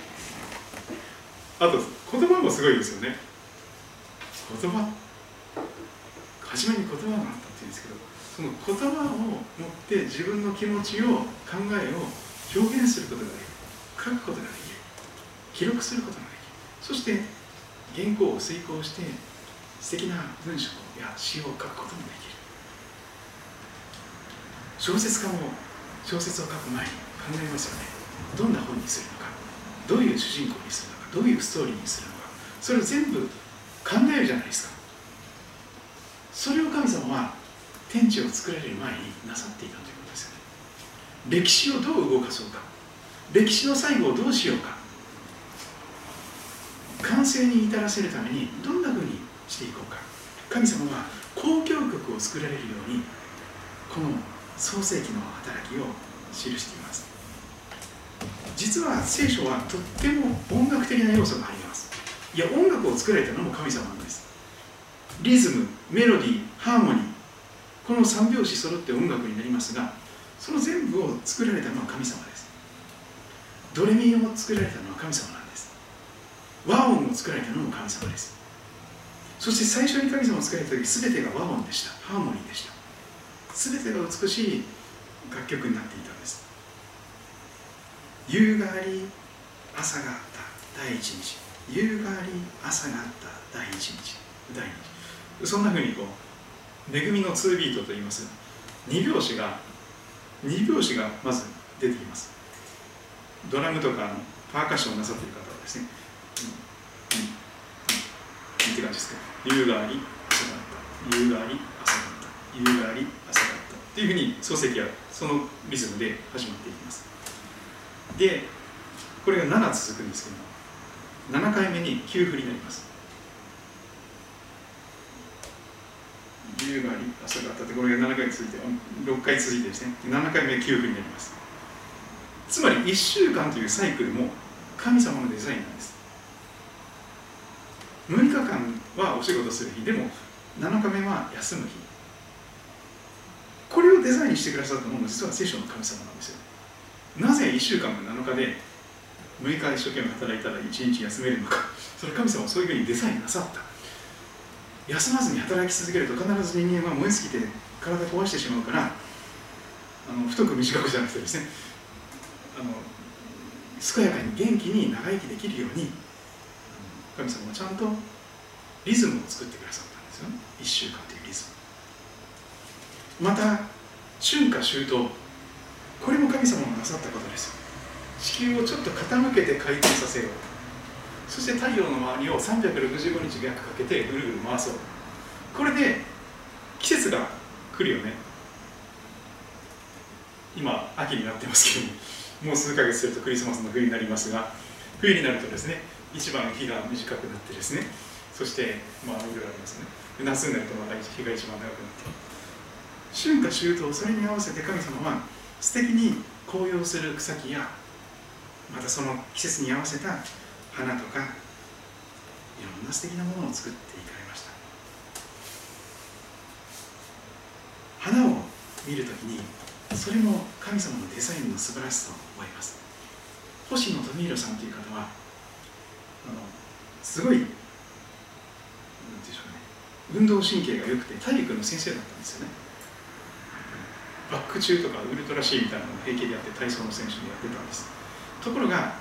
あと言葉もすごいですよね。言葉初めに言葉があったっていうんですけどその言葉を持って自分の気持ちを考えを表現することができる。書くことができる。記録することができる。そして原稿を遂行して素敵な文章や詩を書くこともできる。小説家も小説を書く前に考えますよね。どんな本にするのか。どういう主人公にするのか。どういうストーリーにするのか。それを全部考えるじゃないですか。それを神様は天地を作られる前になさっていたということですよね。歴史をどう動かそうか。歴史の最後をどうしようか。完成に至らせるためにどんなふうにしていこうか。神様は交響曲を作られるようにこの創世記の働きを記しています。実は聖書はとっても音楽的な要素があります。いや音楽を作られたのも神様なんです。リズムメロディーハーモニーこの3拍子揃って音楽になりますがその全部を作られたのは神様です。ドレミを作られたのは神様なんです。和音を作られたのも神様です。そして最初に神様を作られた時全てが和音でした。ハーモニーでした。全てが美しい楽曲になっていたんです。夕があり朝があった。第一日。夕があり朝があった。第一日。第二日。そんなふうにこう恵みの2ビートといいます。2拍子が2拍子がまず出てきます。ドラムとかパーカッションをなさっている方はですね、うんうんうん、って感じですか夕があり朝があった夕があり夕があり朝があったっていうふうに漱石はそのリズムで始まっていきます。でこれが7続くんですけども7回目に9振りになります。夕があり朝があったってこれが7回続いて6回続いてですね。7回目9振になります。つまり1週間というサイクルも神様のデザインなんです。6日間はお仕事する日でも7日目は休む日。これをデザインしてくださったものも実は聖書の神様なんですよ。なぜ1週間も7日で6日一生懸命働いたら1日休めるのか。それ神様はそういうふうにデザインなさった。休まずに働き続けると必ず人間は燃え尽きて体壊してしまうからあの太く短くじゃなくてですねあの健やかに元気に長生きできるように神様はちゃんとリズムを作ってくださったんですよね。1週間また春夏秋冬これも神様がなさったことです。地球をちょっと傾けて回転させよう。そして太陽の周りを365日逆かけてぐるぐる回そう。これで季節が来るよね。今秋になってますけどももう数ヶ月するとクリスマスの冬になりますが冬になるとですね一番日が短くなってですねそしてまあいろいろありますね。夏になるとまた日が一番長くなって。春夏秋冬それに合わせて神様は素敵に紅葉する草木やまたその季節に合わせた花とかいろんな素敵なものを作っていかれました。花を見るときにそれも神様のデザインの素晴らしさを覚えます。星野富弘さんという方はあのすごいなんていうんでしょうね。運動神経が良くて体育の先生だったんですよね。バック中とかウルトラシーみたいなのを平気でやって体操の選手でやってたんです。ところが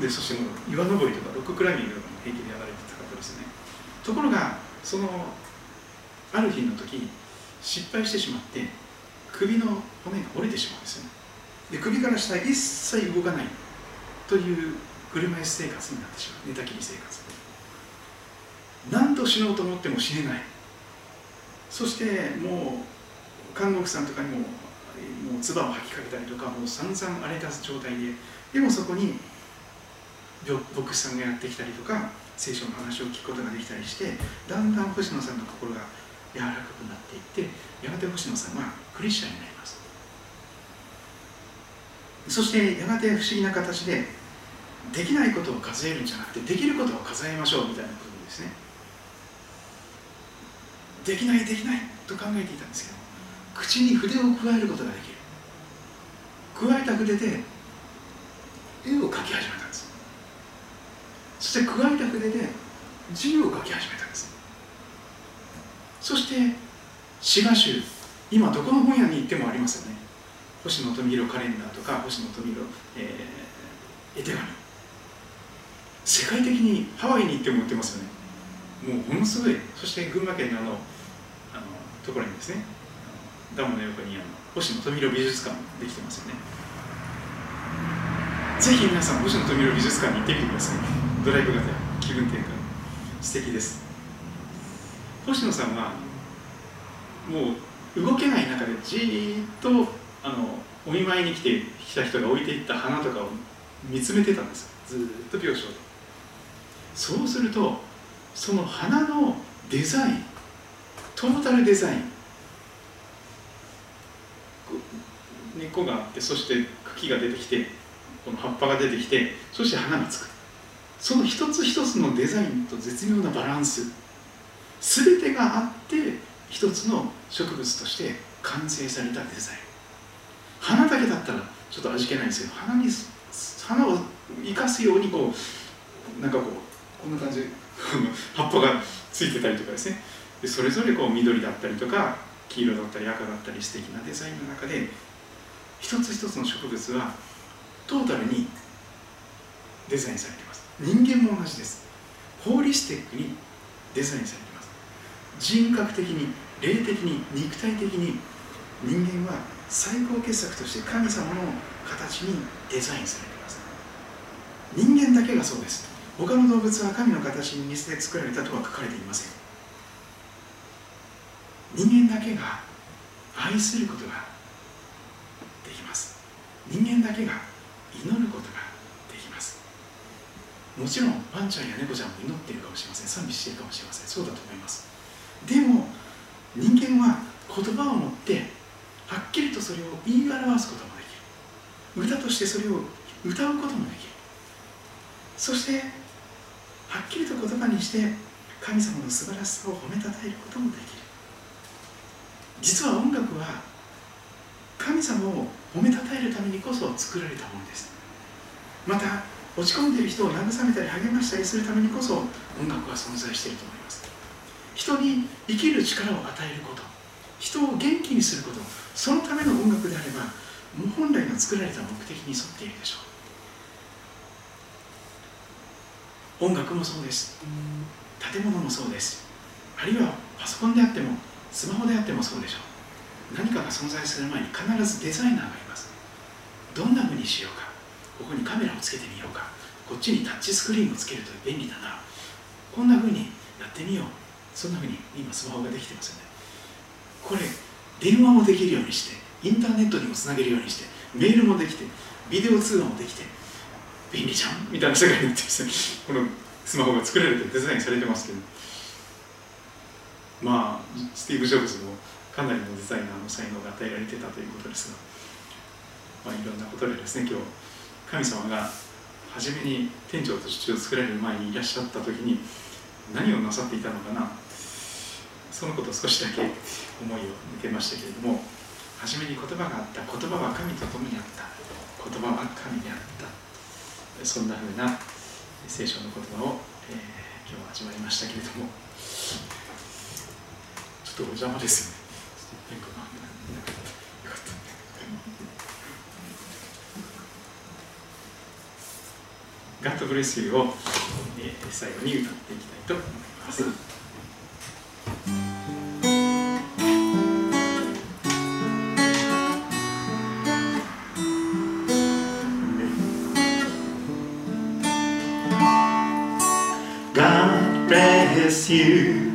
でそしてもう岩登りとかロッククライミングとかも平気でやられてた方ですね。ところがそのある日の時失敗してしまって首の骨が折れてしまうんですよね。で首から下一切動かないという車椅子生活になってしまう。寝たきり生活。何度死のうと思っても死ねない。そしてもう看護婦さんとかにももう唾を吐きかけたりとかもう散々荒れた状態ででもそこに牧師さんがやってきたりとか聖書の話を聞くことができたりしてだんだん星野さんの心が柔らかくなっていってやがて星野さんはクリスチャンになります。そしてやがて不思議な形でできないことを数えるんじゃなくてできることを数えましょうみたいなことですね。できないできないと考えていたんですけど口に筆を加えることができる。加えた筆で絵を描き始めたんです。そして加えた筆で字を書き始めたんです。そして詩画集今どこの本屋に行ってもありますよね。星野富弘カレンダーとか星野富弘、えー、絵手紙。世界的にハワイに行っても売ってますよね。もうものすごい。そして群馬県のあのあのところにですねダムの横にあの星野富弘美術館できてますよね。ぜひ皆さん星野富弘美術館に行ってみてください。ドライブ型気分転換素敵です星野さんはもう動けない中でじーっとあのお見舞いに来て来た人が置いていった花とかを見つめてたんです。ずっと病床でそうするとその花のデザイントータルデザイン根っこがあってそして茎が出てきてこの葉っぱが出てきてそして花がつく。その一つ一つのデザインと絶妙なバランス。全てがあって一つの植物として完成されたデザイン。花だけだったらちょっと味気ないんですけど花に花を生かすようにこうなんかこうこんな感じ。葉っぱがついてたりとかですね。でそれぞれこう緑だったりとか黄色だったり赤だったり素敵なデザインの中で一つ一つの植物はトータルにデザインされています。人間も同じです。ホーリスティックにデザインされています。人格的に霊的に肉体的に人間は最高傑作として神様の形にデザインされています。人間だけがそうです。他の動物は神の形に似せて作られたとは書かれていません。人間だけが愛することができます。人間だけが祈ることができます。もちろんワンちゃんや猫ちゃんも祈っているかもしれません。賛美しているかもしれません。そうだと思います。でも人間は言葉を持ってはっきりとそれを言い表すこともできる。歌としてそれを歌うこともできる。そしてはっきりと言葉にして神様の素晴らしさを褒めたたえることもできる。実は音楽は神様を褒めたたえるためにこそ作られたものです。また落ち込んでいる人を慰めたり励ましたりするためにこそ音楽は存在していると思います。人に生きる力を与えること人を元気にすることそのための音楽であれば本来の作られた目的に沿っているでしょう。音楽もそうです。建物もそうです。あるいはパソコンであってもスマホであってもそうでしょ。う何かが存在する前に必ずデザイナーがいます。どんな風にしようか。ここにカメラをつけてみようか。こっちにタッチスクリーンをつけると便利だな。こんな風にやってみよう。そんな風に今スマホができてますよね。これ電話もできるようにしてインターネットにもつなげるようにしてメールもできてビデオ通話もできて便利じゃん？みたいな世界になってですね。このスマホが作られてデザインされてますけど。まあスティーブ・ジョブズもかなりのデザイナーの才能が与えられてたということですが、まあ、いろんなことでですね今日神様が初めに店長と父を作られる前にいらっしゃった時に何をなさっていたのかなそのことを少しだけ思いを向けましたけれども初めに言葉があった言葉は神と共にあった言葉は神であったそんなふうな聖書の言葉を、えー、今日は味わいましたけれどもちょっとお邪魔ですよねガッドブレスユーを、えー、最後に歌っていきた。いと思います。bless you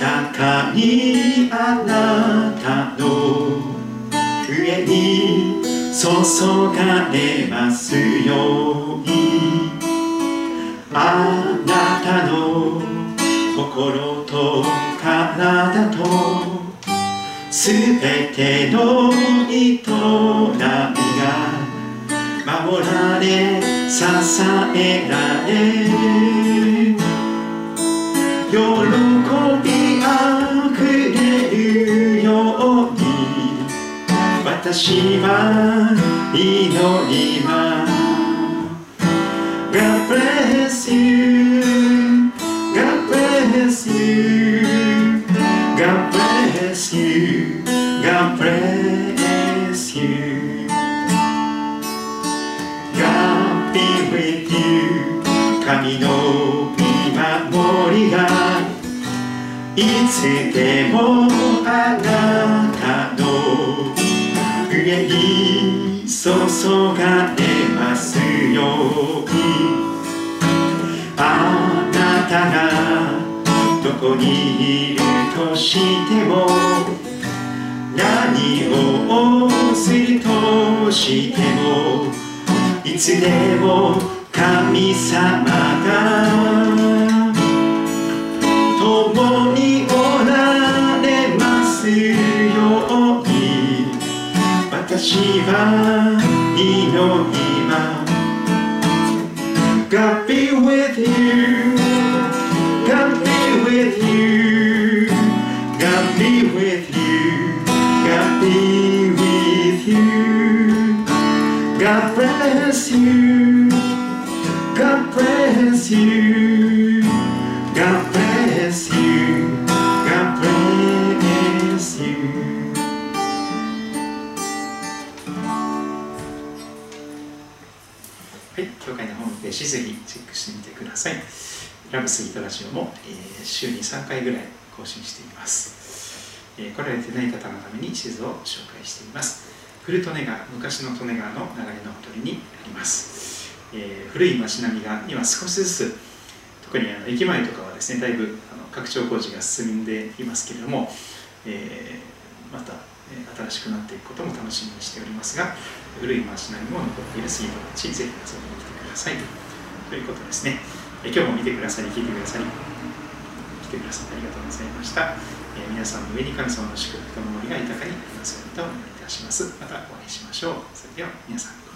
豊かにあなたの上に注がれますようにあなたの心と体とすべての営みが守られ支えられ喜私は祈ります God bless you God bless you God bless you God bless you God be with you 神の見守りがいつでもあなたの上に注がれますように。あなたがどこにいるとしても何をするとしてもいつでも神様が私は祈ります God be with you God be with you God be with you God be with you God bless you God bless you 会のホームページぜひチェックしてみてください。ラブスイートラジオも、えー週に3回ぐらい更新しています。えー来られてない方のために地図を紹介しています。古利根川、昔の利根川の流れのほとりにあります。えー古い街並みが今少しずつ、特にあの駅前とかはですね、だいぶあの拡張工事が進んでいますけれども、えーまた、え新しくなっていくことも楽しみにしておりますが、古い街並みも残っているスイート町、ぜひ遊びに来てください。ということですね。え今日も見てくださり、聞いてくださり、来てくださってありがとうございました。え皆さんの上に神様の祝福と守りが豊かにありますようにとお願いいたします。またお会いしましょう。それでは皆さん。